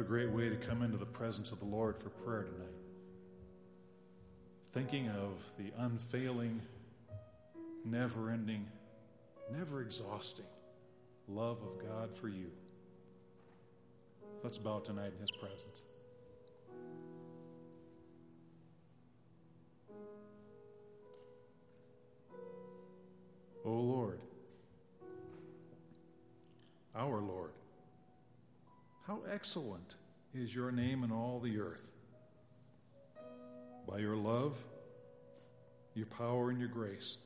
What a great way to come into the presence of the Lord for prayer tonight. Thinking of the unfailing, never ending, never exhausting love of God for you. Let's bow tonight in His presence. O Lord, our Lord, how excellent is your name in all the earth. By your love, your power, and your grace,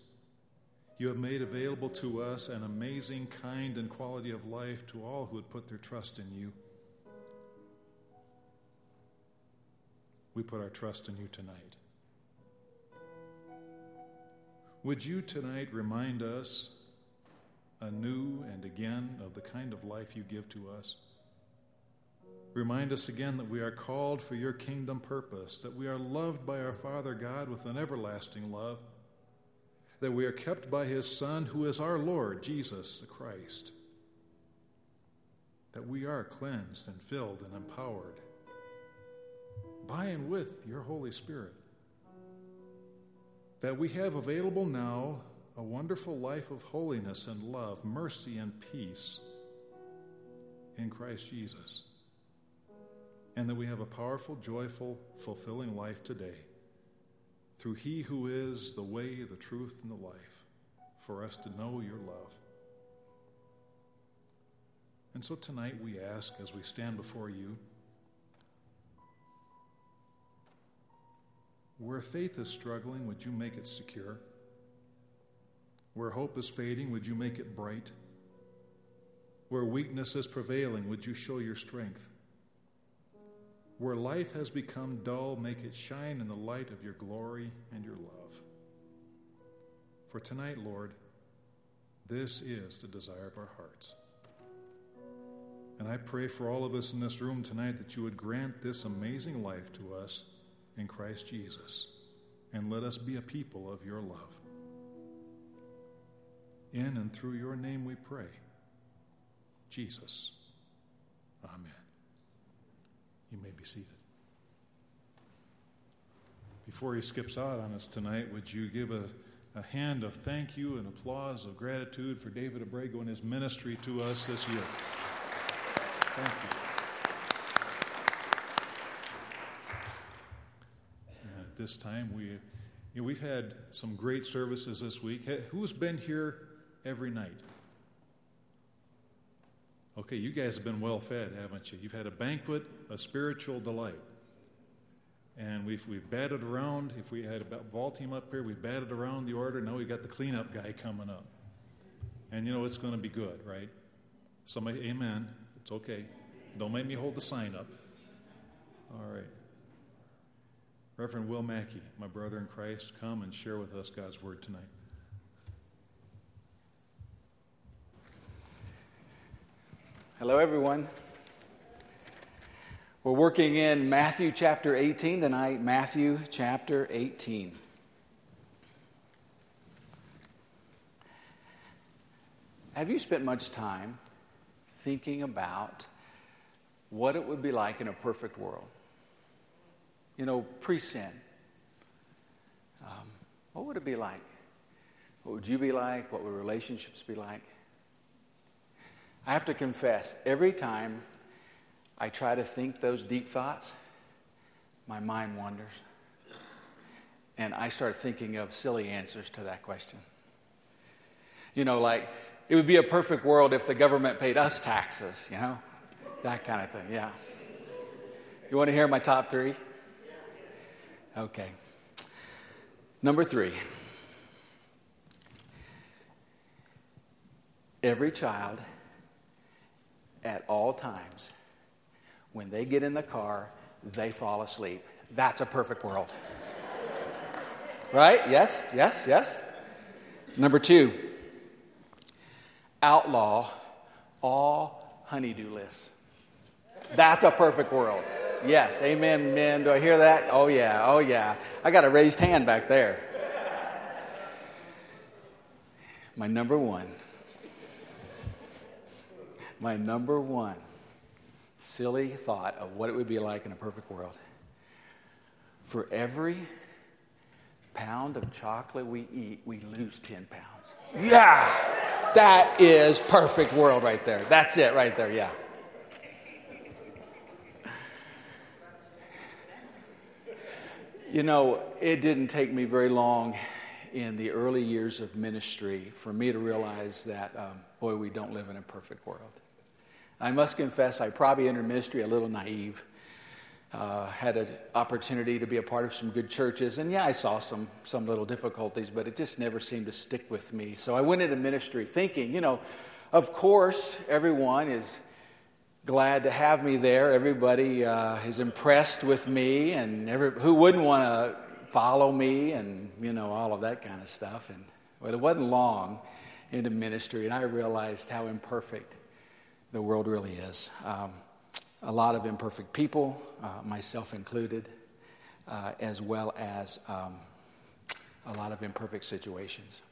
you have made available to us an amazing kind and quality of life to all who would put their trust in you. We put our trust in you tonight. Would you tonight remind us anew and again of the kind of life you give to us? Remind us again that we are called for your kingdom purpose, that we are loved by our Father God with an everlasting love, that we are kept by his Son, who is our Lord, Jesus the Christ, that we are cleansed and filled and empowered by and with your Holy Spirit, that we have available now a wonderful life of holiness and love, mercy and peace in Christ Jesus and that we have a powerful, joyful, fulfilling life today through He who is the way, the truth, and the life, for us to know your love. And so tonight we ask, as we stand before you, where faith is struggling, would you make it secure? Where hope is fading, would you make it bright? Where weakness is prevailing, would you show your strength? Where life has become dull, make it shine in the light of your glory and your love. For tonight, Lord, this is the desire of our hearts. And I pray for all of us in this room tonight that you would grant this amazing life to us in Christ Jesus. And let us be a people of your love. In and through your name we pray. Jesus. Amen. You may be seated. Before he skips out on us tonight, would you give a, a hand of thank you and applause of gratitude for David Abrego and his ministry to us this year? Thank you. And at this time, we, you know, we've had some great services this week. Who's been here every night? Okay, you guys have been well fed, haven't you? You've had a banquet, a spiritual delight. And we've, we've batted around. If we had a ball team up here, we've batted around the order. Now we've got the cleanup guy coming up. And you know it's going to be good, right? Somebody, amen. It's okay. Don't make me hold the sign up. All right. Reverend Will Mackey, my brother in Christ, come and share with us God's word tonight. Hello, everyone. We're working in Matthew chapter 18 tonight. Matthew chapter 18. Have you spent much time thinking about what it would be like in a perfect world? You know, pre sin. Um, what would it be like? What would you be like? What would relationships be like? I have to confess, every time I try to think those deep thoughts, my mind wanders. And I start thinking of silly answers to that question. You know, like, it would be a perfect world if the government paid us taxes, you know? That kind of thing, yeah. You want to hear my top three? Okay. Number three. Every child at all times. When they get in the car, they fall asleep. That's a perfect world. right? Yes, yes, yes. Number two, outlaw all honeydew lists. That's a perfect world. Yes, amen, men. Do I hear that? Oh, yeah, oh, yeah. I got a raised hand back there. My number one my number one silly thought of what it would be like in a perfect world. For every pound of chocolate we eat, we lose 10 pounds. Yeah, that is perfect world right there. That's it right there, yeah. You know, it didn't take me very long in the early years of ministry for me to realize that, um, boy, we don't live in a perfect world. I must confess, I probably entered ministry a little naive. Uh, had an opportunity to be a part of some good churches, and yeah, I saw some some little difficulties, but it just never seemed to stick with me. So I went into ministry thinking, you know, of course, everyone is glad to have me there. Everybody uh, is impressed with me, and every, who wouldn't want to follow me and, you know, all of that kind of stuff. And well, it wasn't long into ministry, and I realized how imperfect the world really is. Um, a lot of imperfect people, uh, myself included, uh, as well as um, a lot of imperfect situations.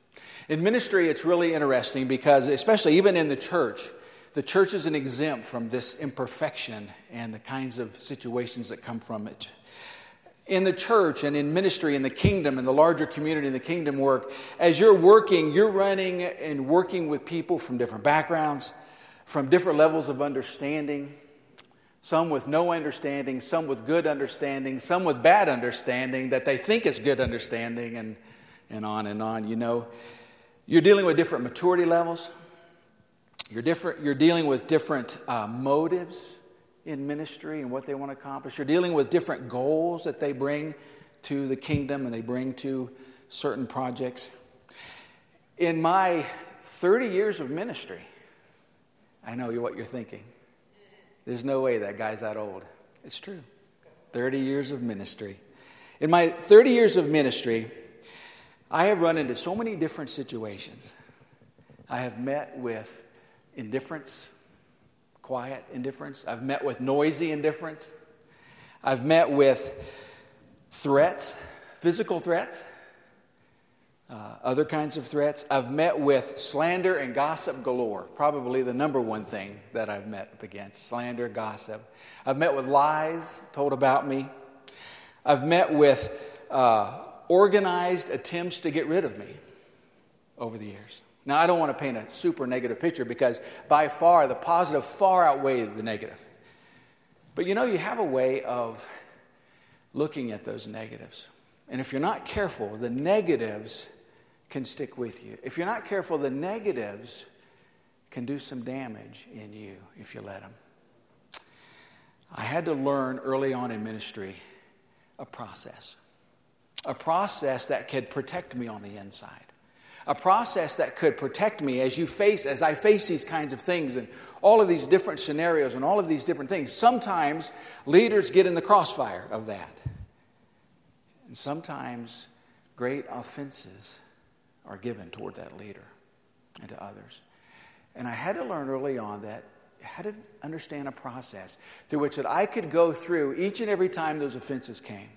In ministry, it's really interesting because, especially even in the church, the church isn't exempt from this imperfection and the kinds of situations that come from it. In the church and in ministry, in the kingdom, in the larger community, in the kingdom work, as you're working, you're running and working with people from different backgrounds, from different levels of understanding, some with no understanding, some with good understanding, some with bad understanding that they think is good understanding, and, and on and on. You know, you're dealing with different maturity levels. You're, different, you're dealing with different uh, motives in ministry and what they want to accomplish. You're dealing with different goals that they bring to the kingdom and they bring to certain projects. In my 30 years of ministry, I know what you're thinking. There's no way that guy's that old. It's true. 30 years of ministry. In my 30 years of ministry, I have run into so many different situations. I have met with indifference, quiet indifference. I've met with noisy indifference. I've met with threats, physical threats, uh, other kinds of threats. I've met with slander and gossip galore, probably the number one thing that I've met against slander, gossip. I've met with lies told about me. I've met with uh, organized attempts to get rid of me over the years. Now, I don't want to paint a super negative picture because by far the positive far outweigh the negative. But you know, you have a way of looking at those negatives. And if you're not careful, the negatives can stick with you. If you're not careful, the negatives can do some damage in you if you let them. I had to learn early on in ministry a process, a process that could protect me on the inside a process that could protect me as you face as i face these kinds of things and all of these different scenarios and all of these different things sometimes leaders get in the crossfire of that and sometimes great offenses are given toward that leader and to others. And i had to learn early on that had to understand a process through which that i could go through each and every time those offenses came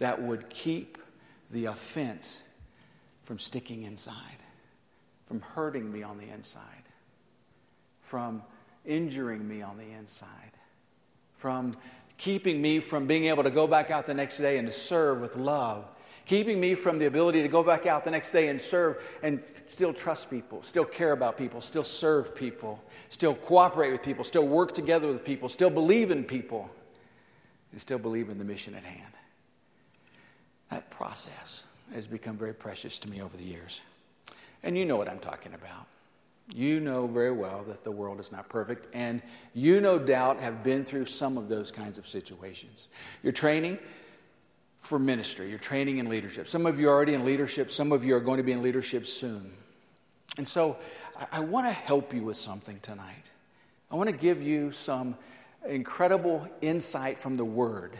that would keep the offense from sticking inside, from hurting me on the inside, from injuring me on the inside, from keeping me from being able to go back out the next day and to serve with love, keeping me from the ability to go back out the next day and serve and still trust people, still care about people, still serve people, still cooperate with people, still work together with people, still believe in people, and still believe in the mission at hand. That process has become very precious to me over the years. And you know what I'm talking about. You know very well that the world is not perfect, and you no doubt have been through some of those kinds of situations. You're training for ministry, you're training in leadership. Some of you are already in leadership, some of you are going to be in leadership soon. And so I, I want to help you with something tonight. I want to give you some incredible insight from the Word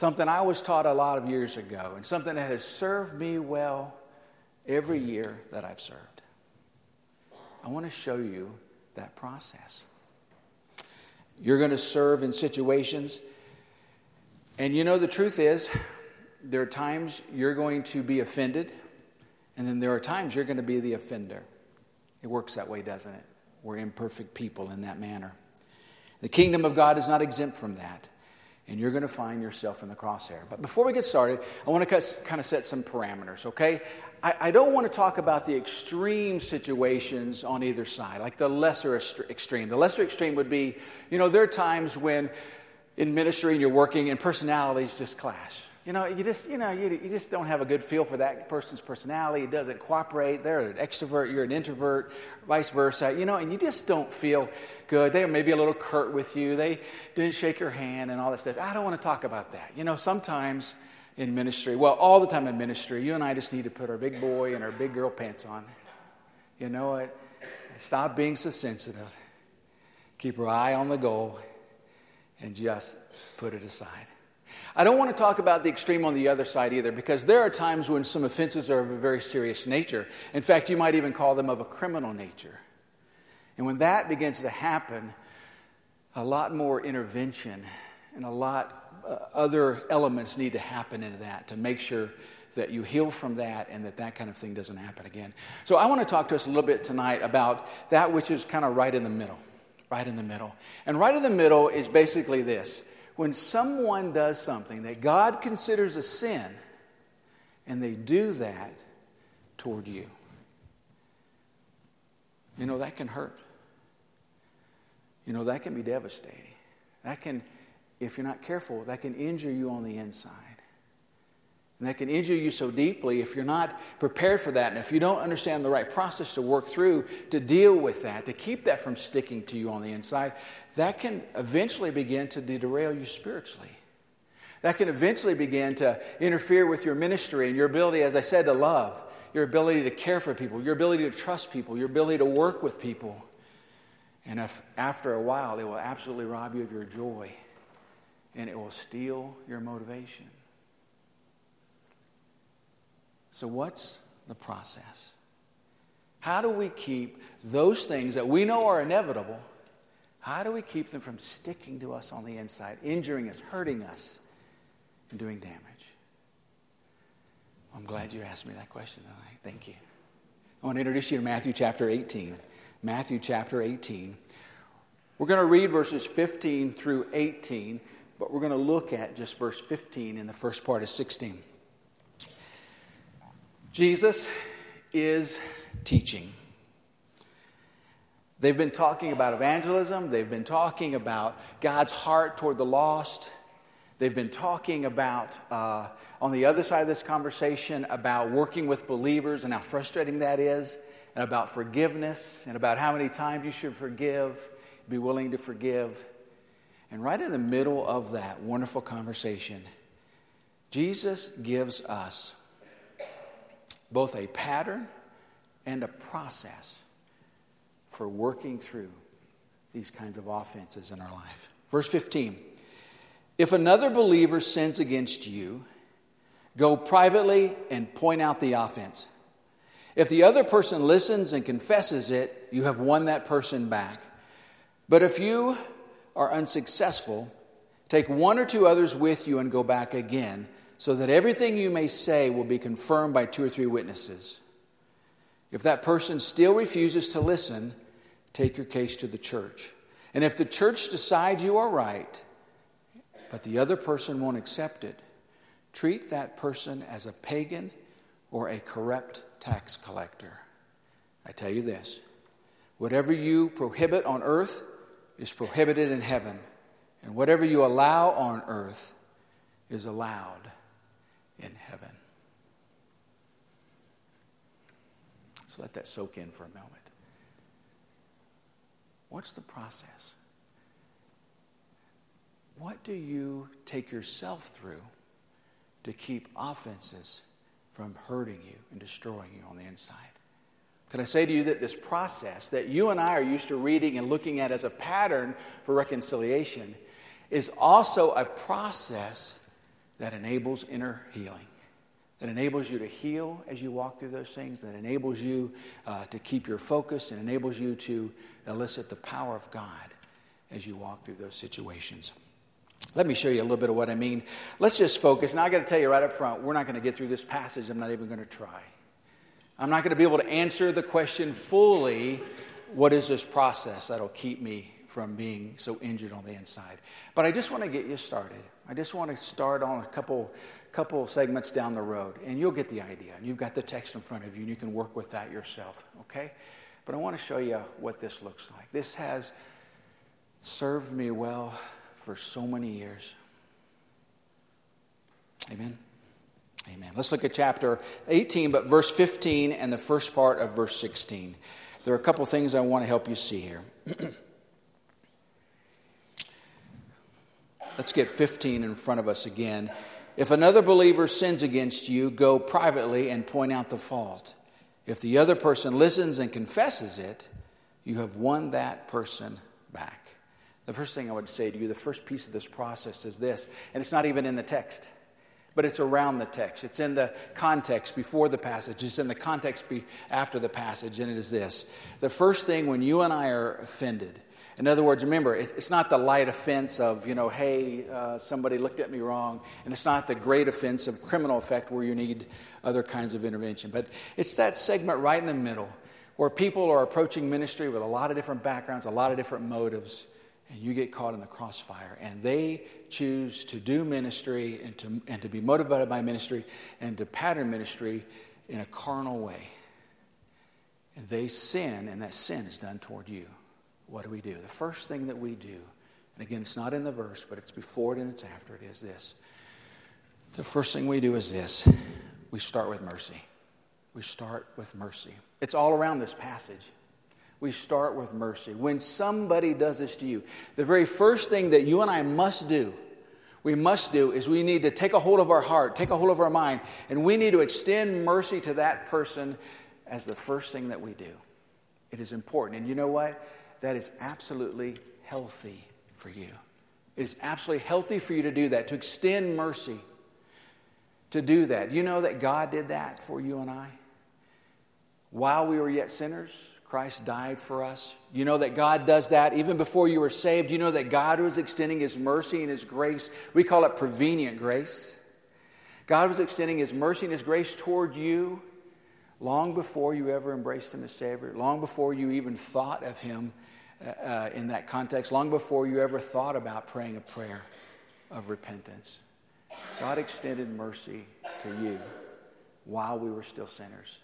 Something I was taught a lot of years ago, and something that has served me well every year that I've served. I want to show you that process. You're going to serve in situations, and you know the truth is, there are times you're going to be offended, and then there are times you're going to be the offender. It works that way, doesn't it? We're imperfect people in that manner. The kingdom of God is not exempt from that. And you're going to find yourself in the crosshair. But before we get started, I want to kind of set some parameters, okay? I, don't want to talk about the extreme situations on either side, like the lesser extreme. The lesser extreme would be, you know, there are times when in ministry and you're working and personalities just clash. You know, you just, you know, you, you just don't have a good feel for that person's personality. It doesn't cooperate. They're an extrovert, you're an introvert, vice versa. You know, and you just don't feel good. They may be a little curt with you. They didn't shake your hand and all that stuff. I don't want to talk about that. You know, sometimes in ministry, well, all the time in ministry, you and I just need to put our big boy and our big girl pants on. You know what? Stop being so sensitive. Keep our eye on the goal and just put it aside. I don't want to talk about the extreme on the other side either, because there are times when some offenses are of a very serious nature. In fact, you might even call them of a criminal nature. And when that begins to happen, a lot more intervention and a lot uh, other elements need to happen into that to make sure that you heal from that and that that kind of thing doesn't happen again. So I want to talk to us a little bit tonight about that which is kind of right in the middle. Right in the middle. And right in the middle is basically this when someone does something that God considers a sin and they do that toward you, you know, that can hurt. You know, that can be devastating. That can, if you're not careful, that can injure you on the inside. And that can injure you so deeply if you're not prepared for that and if you don't understand the right process to work through to deal with that, to keep that from sticking to you on the inside, that can eventually begin to derail you spiritually. That can eventually begin to interfere with your ministry and your ability, as I said, to love, your ability to care for people, your ability to trust people, your ability to work with people. And if after a while, it will absolutely rob you of your joy and it will steal your motivation. So, what's the process? How do we keep those things that we know are inevitable how do we keep them from sticking to us on the inside, injuring us, hurting us, and doing damage? I'm glad you asked me that question tonight. Thank you. I want to introduce you to Matthew chapter 18. Matthew chapter 18. We're going to read verses 15 through 18, but we're going to look at just verse 15 in the first part of 16. Jesus is teaching. They've been talking about evangelism. They've been talking about God's heart toward the lost. They've been talking about, uh, on the other side of this conversation, about working with believers and how frustrating that is, and about forgiveness, and about how many times you should forgive, be willing to forgive. And right in the middle of that wonderful conversation, Jesus gives us both a pattern and a process for working through these kinds of offenses in our life. Verse 15 If another believer sins against you, go privately and point out the offense. If the other person listens and confesses it, you have won that person back. But if you are unsuccessful, take one or two others with you and go back again, so that everything you may say will be confirmed by two or three witnesses. If that person still refuses to listen, take your case to the church. And if the church decides you are right, but the other person won't accept it, treat that person as a pagan or a corrupt tax collector. I tell you this whatever you prohibit on earth is prohibited in heaven, and whatever you allow on earth is allowed in heaven. So let that soak in for a moment. What's the process? What do you take yourself through to keep offenses from hurting you and destroying you on the inside? Can I say to you that this process that you and I are used to reading and looking at as a pattern for reconciliation is also a process that enables inner healing? that enables you to heal as you walk through those things, that enables you uh, to keep your focus, and enables you to elicit the power of God as you walk through those situations. Let me show you a little bit of what I mean. Let's just focus. Now, I got to tell you right up front, we're not going to get through this passage. I'm not even going to try. I'm not going to be able to answer the question fully what is this process that'll keep me from being so injured on the inside. But I just want to get you started. I just want to start on a couple, couple segments down the road, and you'll get the idea. And you've got the text in front of you, and you can work with that yourself, okay? But I want to show you what this looks like. This has served me well for so many years. Amen. Amen. Let's look at chapter 18, but verse 15 and the first part of verse 16. There are a couple things I want to help you see here. Let's get 15 in front of us again. If another believer sins against you, go privately and point out the fault. If the other person listens and confesses it, you have won that person back. The first thing I would say to you, the first piece of this process is this, and it's not even in the text but it's around the text. It's in the context before the passage. It's in the context after the passage, and it is this. The first thing when you and I are offended, in other words, remember, it's not the light offense of, you know, hey, uh, somebody looked at me wrong, and it's not the great offense of criminal effect where you need other kinds of intervention, but it's that segment right in the middle where people are approaching ministry with a lot of different backgrounds, a lot of different motives, and you get caught in the crossfire. And they choose to do ministry and to, and to be motivated by ministry and to pattern ministry in a carnal way. And they sin, and that sin is done toward you. What do we do? The first thing that we do, and again, it's not in the verse, but it's before it and it's after it, is this. The first thing we do is this we start with mercy. We start with mercy. It's all around this passage we start with mercy. When somebody does this to you, the very first thing that you and I must do, we must do, is we need to take a hold of our heart, take a hold of our mind, and we need to extend mercy to that person as the first thing that we do. It is important. And you know what? That is absolutely healthy for you. It is absolutely healthy for you to do that, to extend mercy, to do that. You know that God did that for you and I? While we were yet sinners, Christ died for us. You know that God does that even before you were saved. You know that God was extending His mercy and His grace. We call it prevenient grace. God was extending His mercy and His grace toward you long before you ever embraced Him as Savior, long before you even thought of Him uh, uh in that context, long before you ever thought about praying a prayer of repentance. God extended mercy to you while we were still sinners.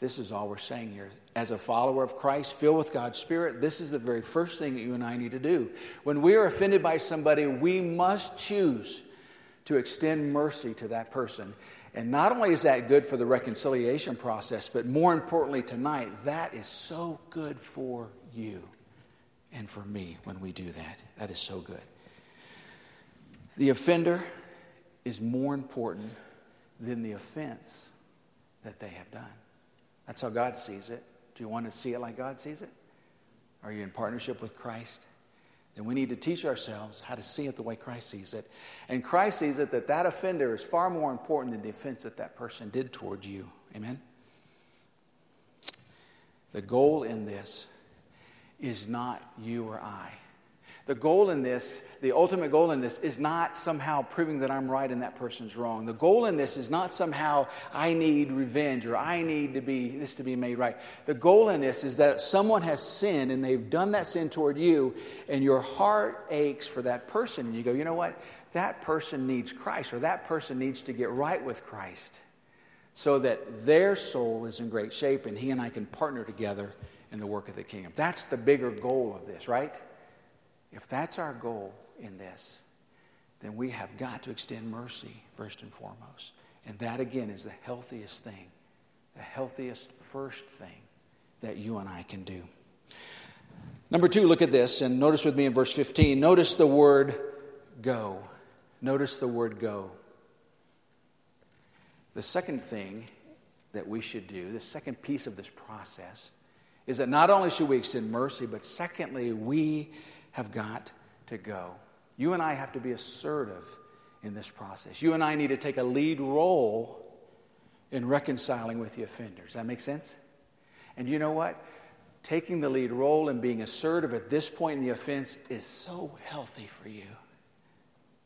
This is all we're saying here. As a follower of Christ, filled with God's Spirit, this is the very first thing that you and I need to do. When we are offended by somebody, we must choose to extend mercy to that person. And not only is that good for the reconciliation process, but more importantly tonight, that is so good for you and for me when we do that. That is so good. The offender is more important than the offense that they have done. That's how God sees it. Do you want to see it like God sees it? Are you in partnership with Christ? Then we need to teach ourselves how to see it the way Christ sees it. And Christ sees it that that offender is far more important than the offense that that person did towards you. Amen? The goal in this is not you or I. The goal in this, the ultimate goal in this, is not somehow proving that I'm right and that person's wrong. The goal in this is not somehow I need revenge or I need to be this to be made right. The goal in this is that someone has sinned and they've done that sin toward you, and your heart aches for that person. And you go, you know what? That person needs Christ, or that person needs to get right with Christ so that their soul is in great shape and he and I can partner together in the work of the kingdom. That's the bigger goal of this, right? If that's our goal in this, then we have got to extend mercy first and foremost. And that, again, is the healthiest thing, the healthiest first thing that you and I can do. Number two, look at this, and notice with me in verse 15. Notice the word go. Notice the word go. The second thing that we should do, the second piece of this process, is that not only should we extend mercy, but secondly, we have got to go. You and I have to be assertive in this process. You and I need to take a lead role in reconciling with the offenders. Does that make sense? And you know what? Taking the lead role and being assertive at this point in the offense is so healthy for you.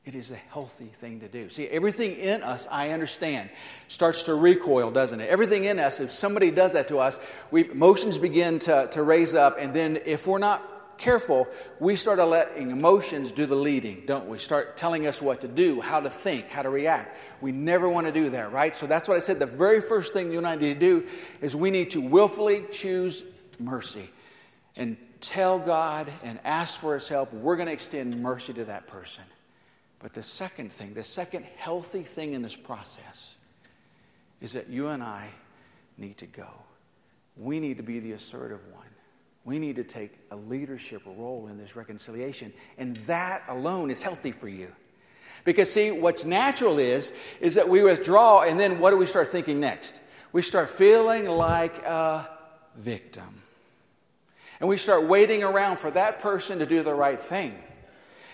It is a healthy thing to do. See, everything in us, I understand, starts to recoil, doesn't it? Everything in us, if somebody does that to us, we, emotions begin to, to raise up, and then if we're not careful, we start letting emotions do the leading, don't we? Start telling us what to do, how to think, how to react. We never want to do that, right? So that's what I said. The very first thing you and I need to do is we need to willfully choose mercy and tell God and ask for His help. We're going to extend mercy to that person. But the second thing, the second healthy thing in this process, is that you and I need to go. We need to be the assertive one. We need to take a leadership role in this reconciliation, and that alone is healthy for you. Because see, what's natural is is that we withdraw, and then what do we start thinking next? We start feeling like a victim. And we start waiting around for that person to do the right thing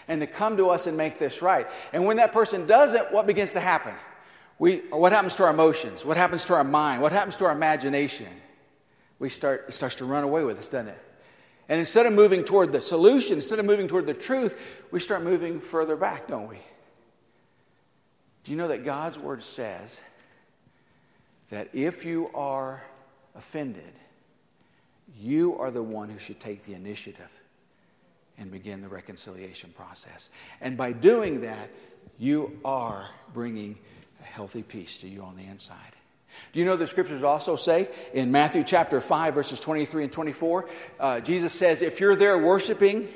and to come to us and make this right. And when that person doesn't, what begins to happen? We, what happens to our emotions? What happens to our mind? What happens to our imagination? We start, it starts to run away with us, doesn't it? And instead of moving toward the solution, instead of moving toward the truth, we start moving further back, don't we? Do you know that God's word says that if you are offended, you are the one who should take the initiative and begin the reconciliation process. And by doing that, you are bringing a healthy peace to you on the inside. Do you know the scriptures also say in Matthew chapter 5, verses 23 and 24? Uh, Jesus says, If you're there worshiping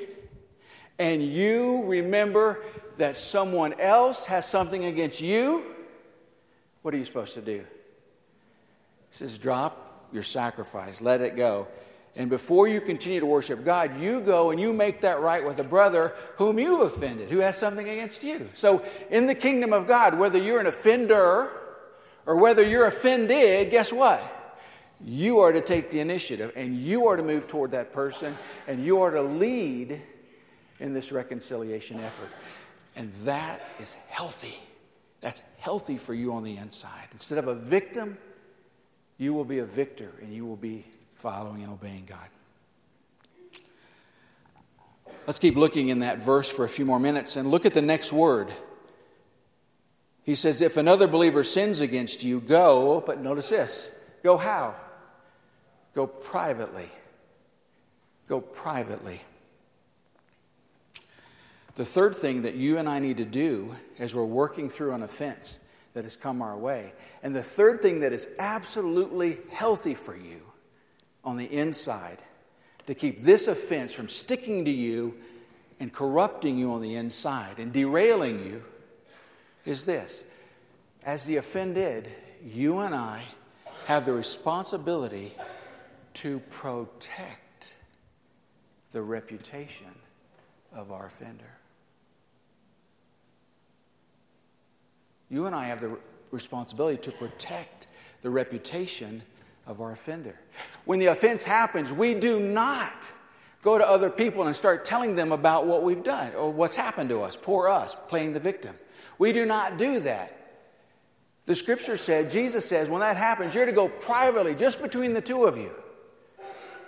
and you remember that someone else has something against you, what are you supposed to do? He says, Drop your sacrifice, let it go. And before you continue to worship God, you go and you make that right with a brother whom you've offended, who has something against you. So, in the kingdom of God, whether you're an offender, or whether you're offended, guess what? You are to take the initiative and you are to move toward that person and you are to lead in this reconciliation effort. And that is healthy. That's healthy for you on the inside. Instead of a victim, you will be a victor and you will be following and obeying God. Let's keep looking in that verse for a few more minutes and look at the next word. He says, if another believer sins against you, go, but notice this go how? Go privately. Go privately. The third thing that you and I need to do as we're working through an offense that has come our way, and the third thing that is absolutely healthy for you on the inside to keep this offense from sticking to you and corrupting you on the inside and derailing you is this as the offended, you and I have the responsibility to protect the reputation of our offender. You and I have the responsibility to protect the reputation of our offender. When the offense happens, we do not go to other people and start telling them about what we've done or what's happened to us, poor us, playing the victim. We do not do that. The scripture said, Jesus says, when that happens, you're to go privately, just between the two of you.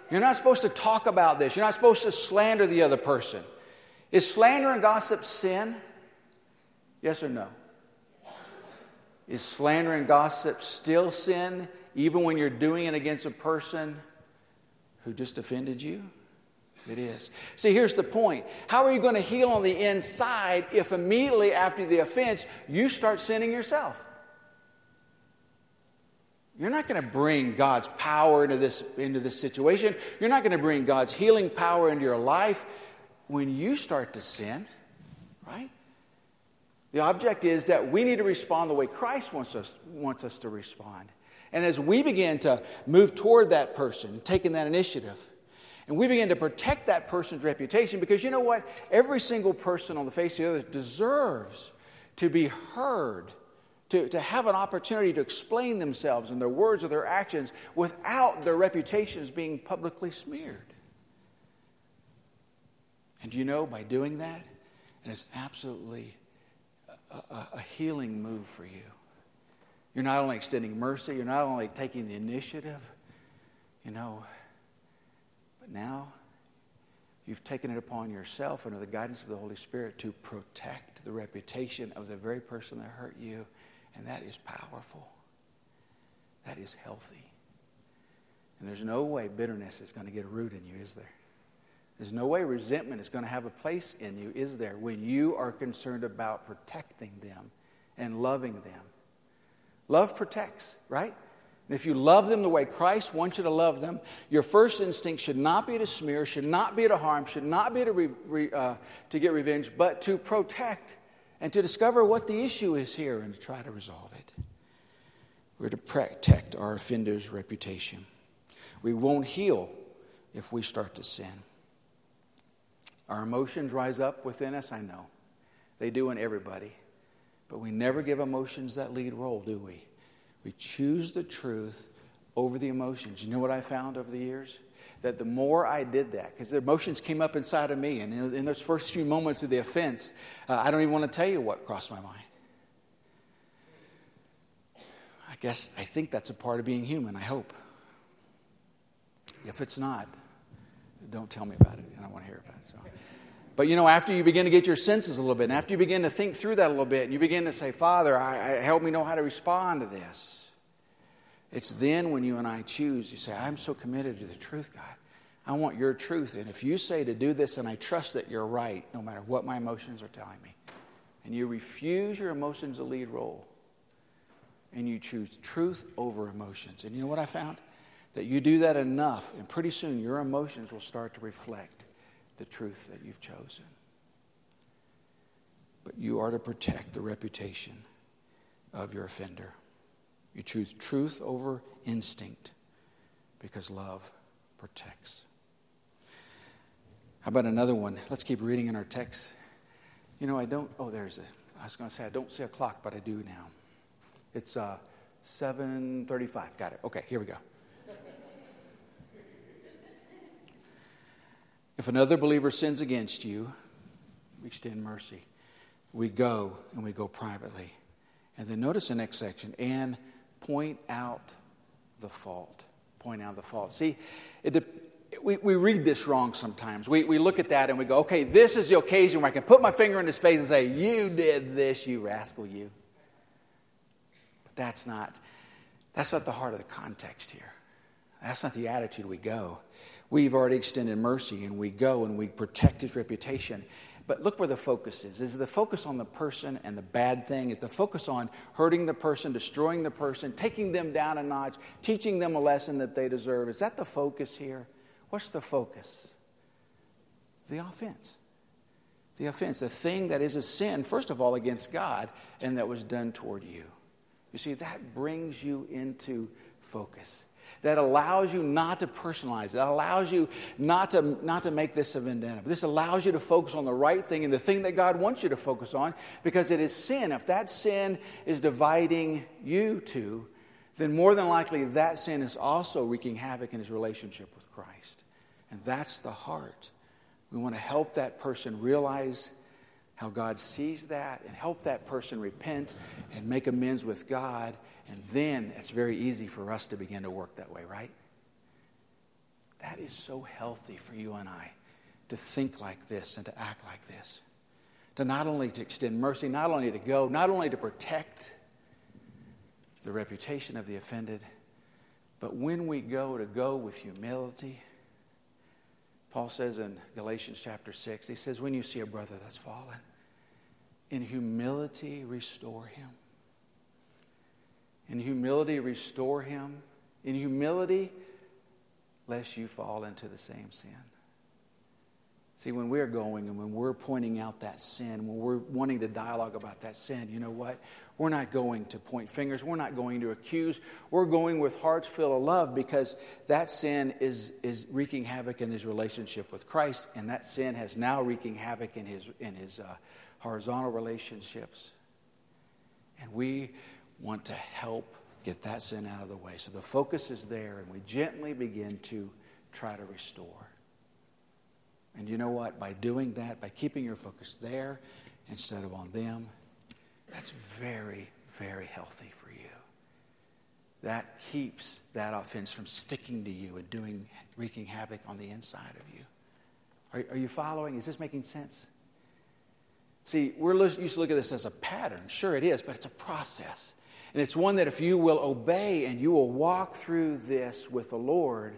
You're not supposed to talk about this. You're not supposed to slander the other person. Is slander and gossip sin? Yes or no? Is slander and gossip still sin, even when you're doing it against a person who just offended you? It is. See, here's the point. How are you going to heal on the inside if immediately after the offense you start sinning yourself? You're not going to bring God's power into this, into this situation. You're not going to bring God's healing power into your life when you start to sin, right? The object is that we need to respond the way Christ wants us, wants us to respond. And as we begin to move toward that person, taking that initiative, and we begin to protect that person's reputation because you know what? Every single person on the face of the earth deserves to be heard, to, to have an opportunity to explain themselves and their words or their actions without their reputations being publicly smeared. And you know, by doing that, and it's absolutely a, a, a healing move for you. You're not only extending mercy, you're not only taking the initiative, you know, but now you've taken it upon yourself under the guidance of the Holy Spirit to protect the reputation of the very person that hurt you. And that is powerful. That is healthy. And there's no way bitterness is going to get a root in you, is there? There's no way resentment is going to have a place in you, is there, when you are concerned about protecting them and loving them? Love protects, right? And if you love them the way Christ wants you to love them, your first instinct should not be to smear, should not be to harm, should not be to, re, re, uh, to get revenge, but to protect and to discover what the issue is here and to try to resolve it. We're to protect our offender's reputation. We won't heal if we start to sin. Our emotions rise up within us, I know. They do in everybody. But we never give emotions that lead role, do we? We choose the truth over the emotions. You know what I found over the years? That the more I did that, because the emotions came up inside of me, and in, in those first few moments of the offense, uh, I don't even want to tell you what crossed my mind. I guess I think that's a part of being human, I hope. If it's not, don't tell me about it. I don't want to hear about it. So. But you know, after you begin to get your senses a little bit, and after you begin to think through that a little bit, and you begin to say, Father, I, I, help me know how to respond to this. It's then when you and I choose, you say, I'm so committed to the truth, God. I want your truth. And if you say to do this, and I trust that you're right, no matter what my emotions are telling me, and you refuse your emotions to lead role, and you choose truth over emotions. And you know what I found? That you do that enough, and pretty soon your emotions will start to reflect the truth that you've chosen. But you are to protect the reputation of your offender. You choose truth over instinct because love protects. How about another one? Let's keep reading in our text. You know, I don't, oh, there's a, I was going to say, I don't see a clock, but I do now. It's uh, 7.35. Got it. Okay, here we go. If another believer sins against you, we extend mercy. We go and we go privately. And then notice the next section and point out the fault. Point out the fault. See, it, we, we read this wrong sometimes. We, we look at that and we go, okay, this is the occasion where I can put my finger in his face and say, You did this, you rascal, you. But that's not, that's not the heart of the context here. That's not the attitude we go. We've already extended mercy and we go and we protect his reputation. But look where the focus is. Is the focus on the person and the bad thing? Is the focus on hurting the person, destroying the person, taking them down a notch, teaching them a lesson that they deserve? Is that the focus here? What's the focus? The offense. The offense, the thing that is a sin, first of all, against God and that was done toward you. You see, that brings you into focus that allows you not to personalize it, that allows you not to, not to make this a vendetta. But This allows you to focus on the right thing and the thing that God wants you to focus on because it is sin. If that sin is dividing you two, then more than likely that sin is also wreaking havoc in his relationship with Christ. And that's the heart. We want to help that person realize how God sees that and help that person repent and make amends with God and then it's very easy for us to begin to work that way, right? That is so healthy for you and I to think like this and to act like this. To not only to extend mercy, not only to go, not only to protect the reputation of the offended, but when we go to go with humility. Paul says in Galatians chapter 6, he says, When you see a brother that's fallen, in humility restore him. In humility, restore him. In humility, lest you fall into the same sin. See, when we're going and when we're pointing out that sin, when we're wanting to dialogue about that sin, you know what? We're not going to point fingers. We're not going to accuse. We're going with hearts full of love because that sin is, is wreaking havoc in his relationship with Christ, and that sin has now wreaking havoc in his, in his uh, horizontal relationships. And we want to help get that sin out of the way. So the focus is there, and we gently begin to try to restore. And you know what? By doing that, by keeping your focus there instead of on them, that's very, very healthy for you. That keeps that offense from sticking to you and doing, wreaking havoc on the inside of you. Are, are you following? Is this making sense? See, we're used to look at this as a pattern. Sure, it is, but it's a process. And it's one that if you will obey and you will walk through this with the Lord,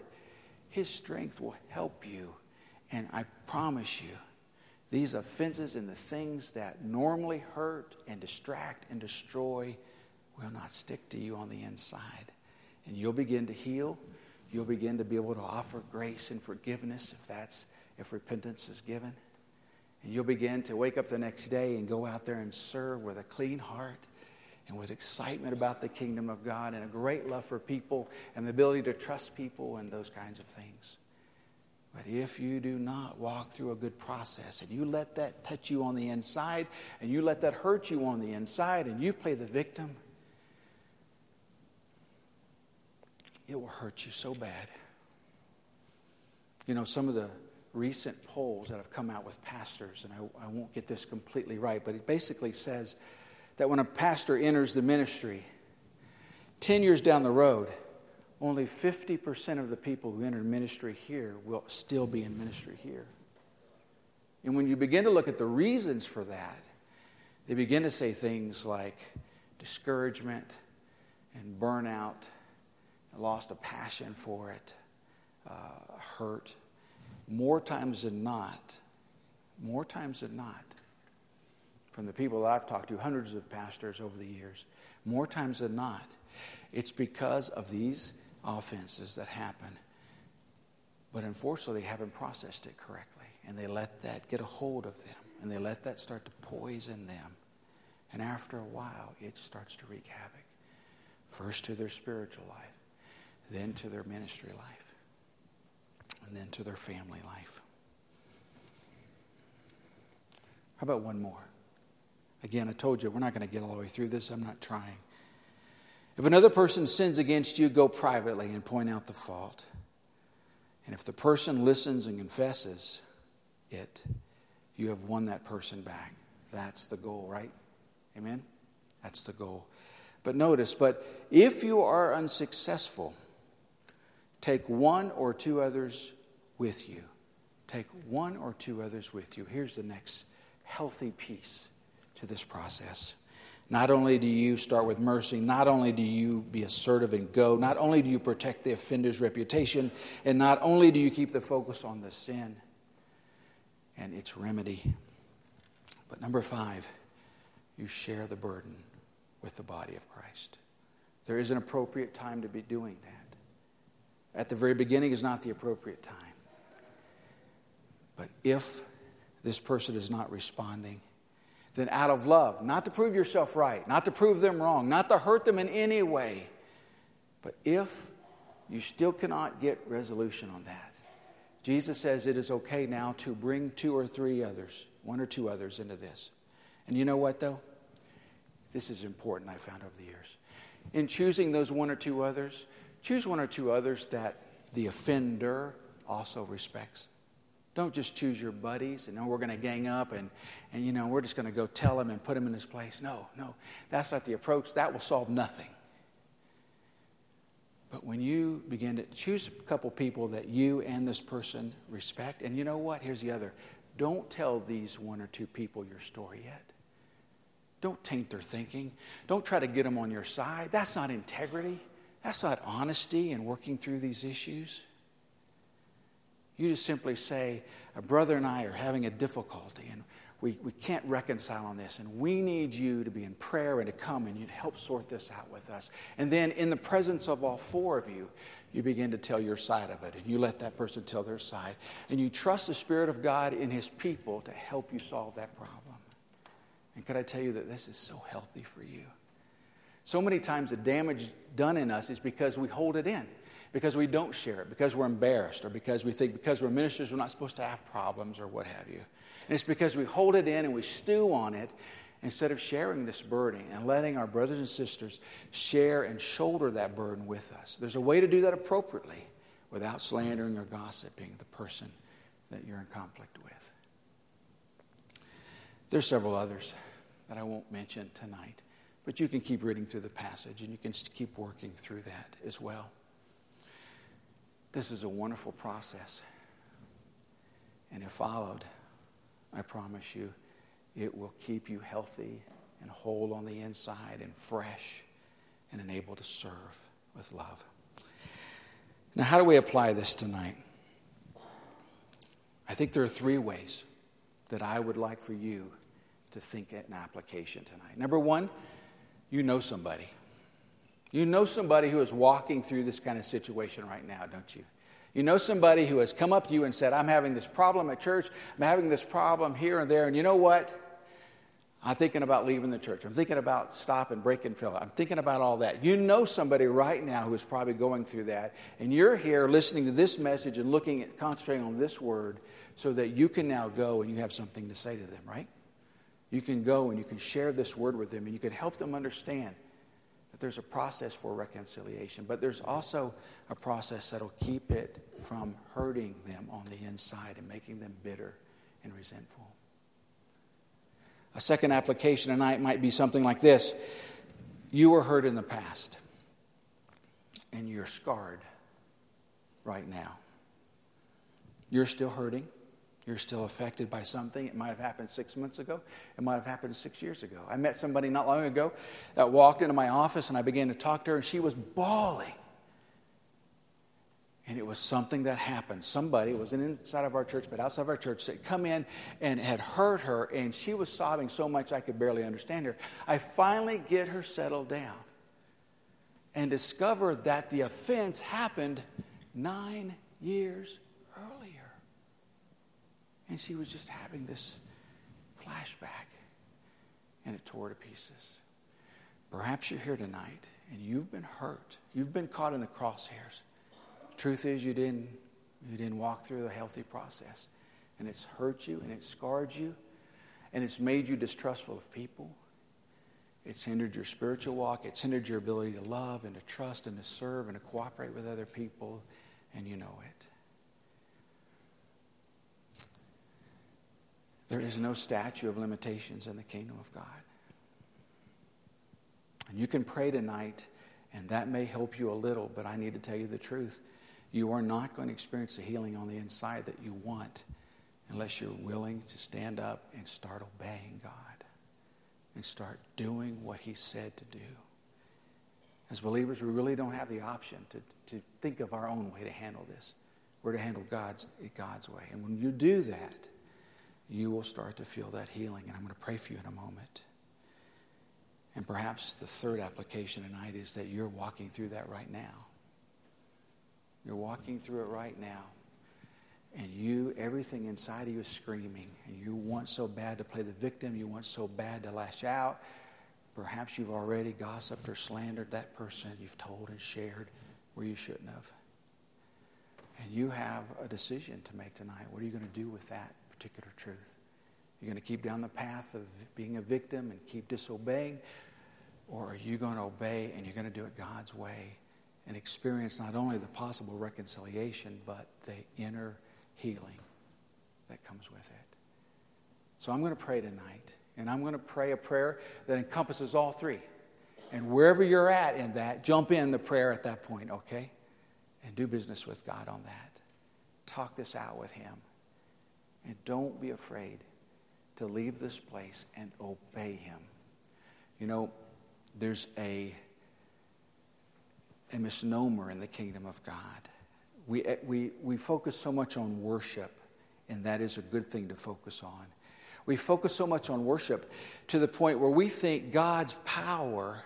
His strength will help you And I promise you, these offenses and the things that normally hurt and distract and destroy will not stick to you on the inside. And you'll begin to heal. You'll begin to be able to offer grace and forgiveness if that's if repentance is given. And you'll begin to wake up the next day and go out there and serve with a clean heart and with excitement about the kingdom of God and a great love for people and the ability to trust people and those kinds of things. But if you do not walk through a good process and you let that touch you on the inside and you let that hurt you on the inside and you play the victim, it will hurt you so bad. You know, some of the recent polls that have come out with pastors, and I, I won't get this completely right, but it basically says that when a pastor enters the ministry, 10 years down the road, only 50% of the people who enter ministry here will still be in ministry here. And when you begin to look at the reasons for that, they begin to say things like discouragement and burnout, and lost a passion for it, uh, hurt. More times than not, more times than not, from the people that I've talked to, hundreds of pastors over the years, more times than not, it's because of these offenses that happen. But unfortunately, they haven't processed it correctly. And they let that get a hold of them. And they let that start to poison them. And after a while, it starts to wreak havoc. First to their spiritual life, then to their ministry life, and then to their family life. How about one more? Again, I told you we're not going to get all the way through this. I'm not trying. If another person sins against you, go privately and point out the fault. And if the person listens and confesses it, you have won that person back. That's the goal, right? Amen? That's the goal. But notice, but if you are unsuccessful, take one or two others with you. Take one or two others with you. Here's the next healthy piece to this process. Not only do you start with mercy, not only do you be assertive and go, not only do you protect the offender's reputation, and not only do you keep the focus on the sin and its remedy, but number five, you share the burden with the body of Christ. There is an appropriate time to be doing that. At the very beginning is not the appropriate time. But if this person is not responding, then out of love, not to prove yourself right, not to prove them wrong, not to hurt them in any way. But if you still cannot get resolution on that, Jesus says it is okay now to bring two or three others, one or two others into this. And you know what, though? This is important, I found over the years. In choosing those one or two others, choose one or two others that the offender also respects. Don't just choose your buddies and know we're going to gang up and, and you know we're just going to go tell him and put him in his place. No, no, that's not the approach. That will solve nothing. But when you begin to choose a couple people that you and this person respect, and you know what? Here's the other. Don't tell these one or two people your story yet. Don't taint their thinking. Don't try to get them on your side. That's not integrity. That's not honesty in working through these issues. You just simply say, A brother and I are having a difficulty, and we, we can't reconcile on this, and we need you to be in prayer and to come and you'd help sort this out with us. And then, in the presence of all four of you, you begin to tell your side of it, and you let that person tell their side. And you trust the Spirit of God in His people to help you solve that problem. And could I tell you that this is so healthy for you? So many times the damage done in us is because we hold it in because we don't share it, because we're embarrassed, or because we think because we're ministers we're not supposed to have problems or what have you. And it's because we hold it in and we stew on it instead of sharing this burden and letting our brothers and sisters share and shoulder that burden with us. There's a way to do that appropriately without slandering or gossiping the person that you're in conflict with. There's several others that I won't mention tonight, but you can keep reading through the passage and you can keep working through that as well. This is a wonderful process. And if followed, I promise you, it will keep you healthy and whole on the inside and fresh and enabled to serve with love. Now, how do we apply this tonight? I think there are three ways that I would like for you to think an application tonight. Number one, you know somebody. You know somebody who is walking through this kind of situation right now, don't you? You know somebody who has come up to you and said, I'm having this problem at church, I'm having this problem here and there, and you know what? I'm thinking about leaving the church. I'm thinking about stop and break and fill. I'm thinking about all that. You know somebody right now who is probably going through that, and you're here listening to this message and looking at concentrating on this word so that you can now go and you have something to say to them, right? You can go and you can share this word with them and you can help them understand that there's a process for reconciliation, but there's also a process that'll keep it from hurting them on the inside and making them bitter and resentful. A second application tonight might be something like this You were hurt in the past, and you're scarred right now. You're still hurting. You're still affected by something. It might have happened six months ago. It might have happened six years ago. I met somebody not long ago that walked into my office and I began to talk to her, and she was bawling. And it was something that happened. Somebody, wasn't inside of our church, but outside of our church, that come in and had hurt her, and she was sobbing so much I could barely understand her. I finally get her settled down and discover that the offense happened nine years earlier. And she was just having this flashback, and it tore to pieces. Perhaps you're here tonight and you've been hurt. You've been caught in the crosshairs. Truth is, you didn't, you didn't walk through a healthy process. And it's hurt you and it's scarred you and it's made you distrustful of people. It's hindered your spiritual walk. It's hindered your ability to love and to trust and to serve and to cooperate with other people, and you know it. There is no statute of limitations in the kingdom of God. And you can pray tonight, and that may help you a little, but I need to tell you the truth. You are not going to experience the healing on the inside that you want unless you're willing to stand up and start obeying God and start doing what He said to do. As believers, we really don't have the option to, to think of our own way to handle this. We're to handle God's, God's way. And when you do that, you will start to feel that healing. And I'm going to pray for you in a moment. And perhaps the third application tonight is that you're walking through that right now. You're walking through it right now. And you, everything inside of you is screaming. And you want so bad to play the victim. You want so bad to lash out. Perhaps you've already gossiped or slandered that person you've told and shared where you shouldn't have. And you have a decision to make tonight. What are you going to do with that particular truth? You're going to keep down the path of being a victim and keep disobeying? Or are you going to obey and you're going to do it God's way and experience not only the possible reconciliation, but the inner healing that comes with it. So I'm going to pray tonight, and I'm going to pray a prayer that encompasses all three. And wherever you're at in that, jump in the prayer at that point, okay? And do business with God on that. Talk this out with Him. And don't be afraid to leave this place and obey Him. You know, there's a a misnomer in the kingdom of God. We, eh, we, we focus so much on worship, and that is a good thing to focus on. We focus so much on worship to the point where we think God's power,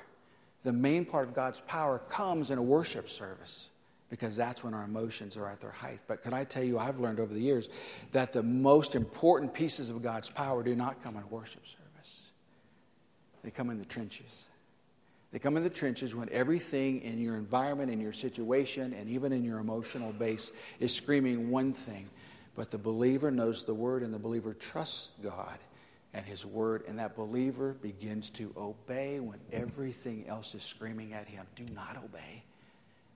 the main part of God's power, comes in a worship service because that's when our emotions are at their height. But can I tell you, I've learned over the years that the most important pieces of God's power do not come in worship service, they come in the trenches. They come in the trenches when everything in your environment, in your situation, and even in your emotional base is screaming one thing. But the believer knows the word, and the believer trusts God and his word, and that believer begins to obey when everything else is screaming at him. Do not obey.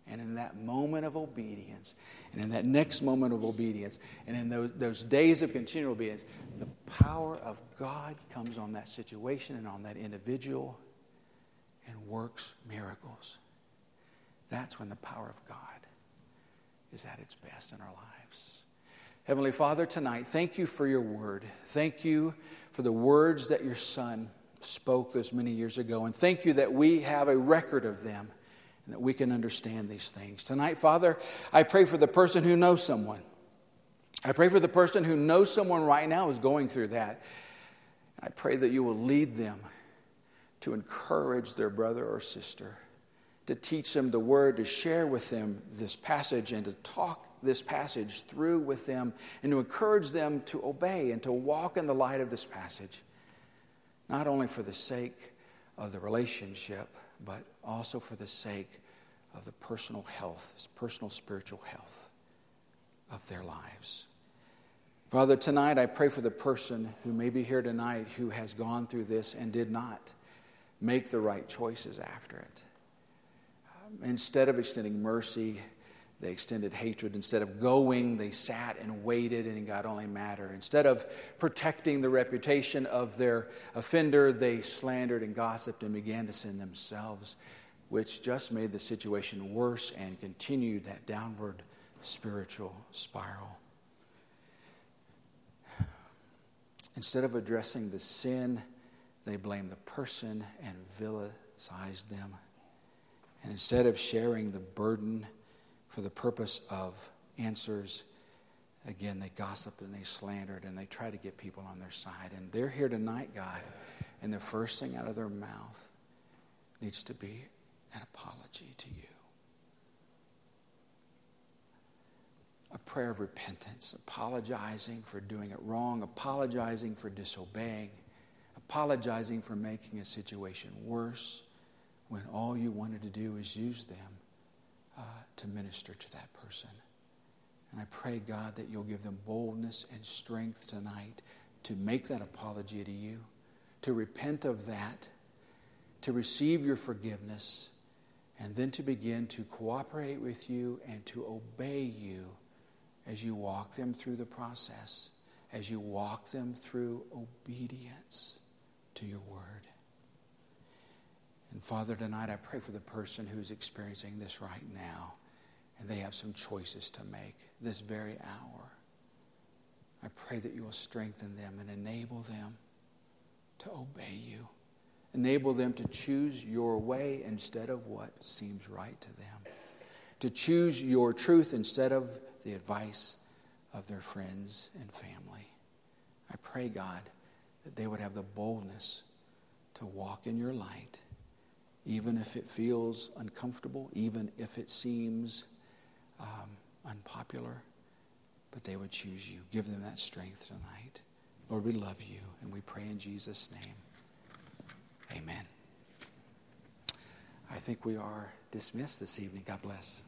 And in that moment of obedience, and in that next moment of obedience, and in those, those days of continual obedience, the power of God comes on that situation and on that individual and works miracles. That's when the power of God is at its best in our lives. Heavenly Father, tonight, thank you for your word. Thank you for the words that your Son spoke those many years ago. And thank you that we have a record of them and that we can understand these things. Tonight, Father, I pray for the person who knows someone I pray for the person who knows someone right now is going through that. I pray that you will lead them to encourage their brother or sister, to teach them the word, to share with them this passage, and to talk this passage through with them, and to encourage them to obey and to walk in the light of this passage, not only for the sake of the relationship, but also for the sake of the personal health, personal spiritual health of their lives. Father, tonight I pray for the person who may be here tonight who has gone through this and did not make the right choices after it. Um, instead of extending mercy, they extended hatred. Instead of going, they sat and waited, and it got only matter. Instead of protecting the reputation of their offender, they slandered and gossiped and began to sin themselves, which just made the situation worse and continued that downward spiritual spiral. Instead of addressing the sin, they blamed the person and vilified them. And instead of sharing the burden for the purpose of answers, again, they gossiped and they slandered and they try to get people on their side. And they're here tonight, God, and the first thing out of their mouth needs to be an apology to you. a prayer of repentance, apologizing for doing it wrong, apologizing for disobeying, apologizing for making a situation worse when all you wanted to do is use them uh, to minister to that person. And I pray, God, that you'll give them boldness and strength tonight to make that apology to you, to repent of that, to receive your forgiveness, and then to begin to cooperate with you and to obey you as you walk them through the process, as you walk them through obedience to your word. And Father, tonight I pray for the person who's experiencing this right now, and they have some choices to make this very hour. I pray that you will strengthen them and enable them to obey you. Enable them to choose your way instead of what seems right to them. To choose your truth instead of the advice of their friends and family. I pray, God, that they would have the boldness to walk in your light, even if it feels uncomfortable, even if it seems um, unpopular, but they would choose you. Give them that strength tonight. Lord, we love you, and we pray in Jesus' name. Amen. I think we are dismissed this evening. God bless.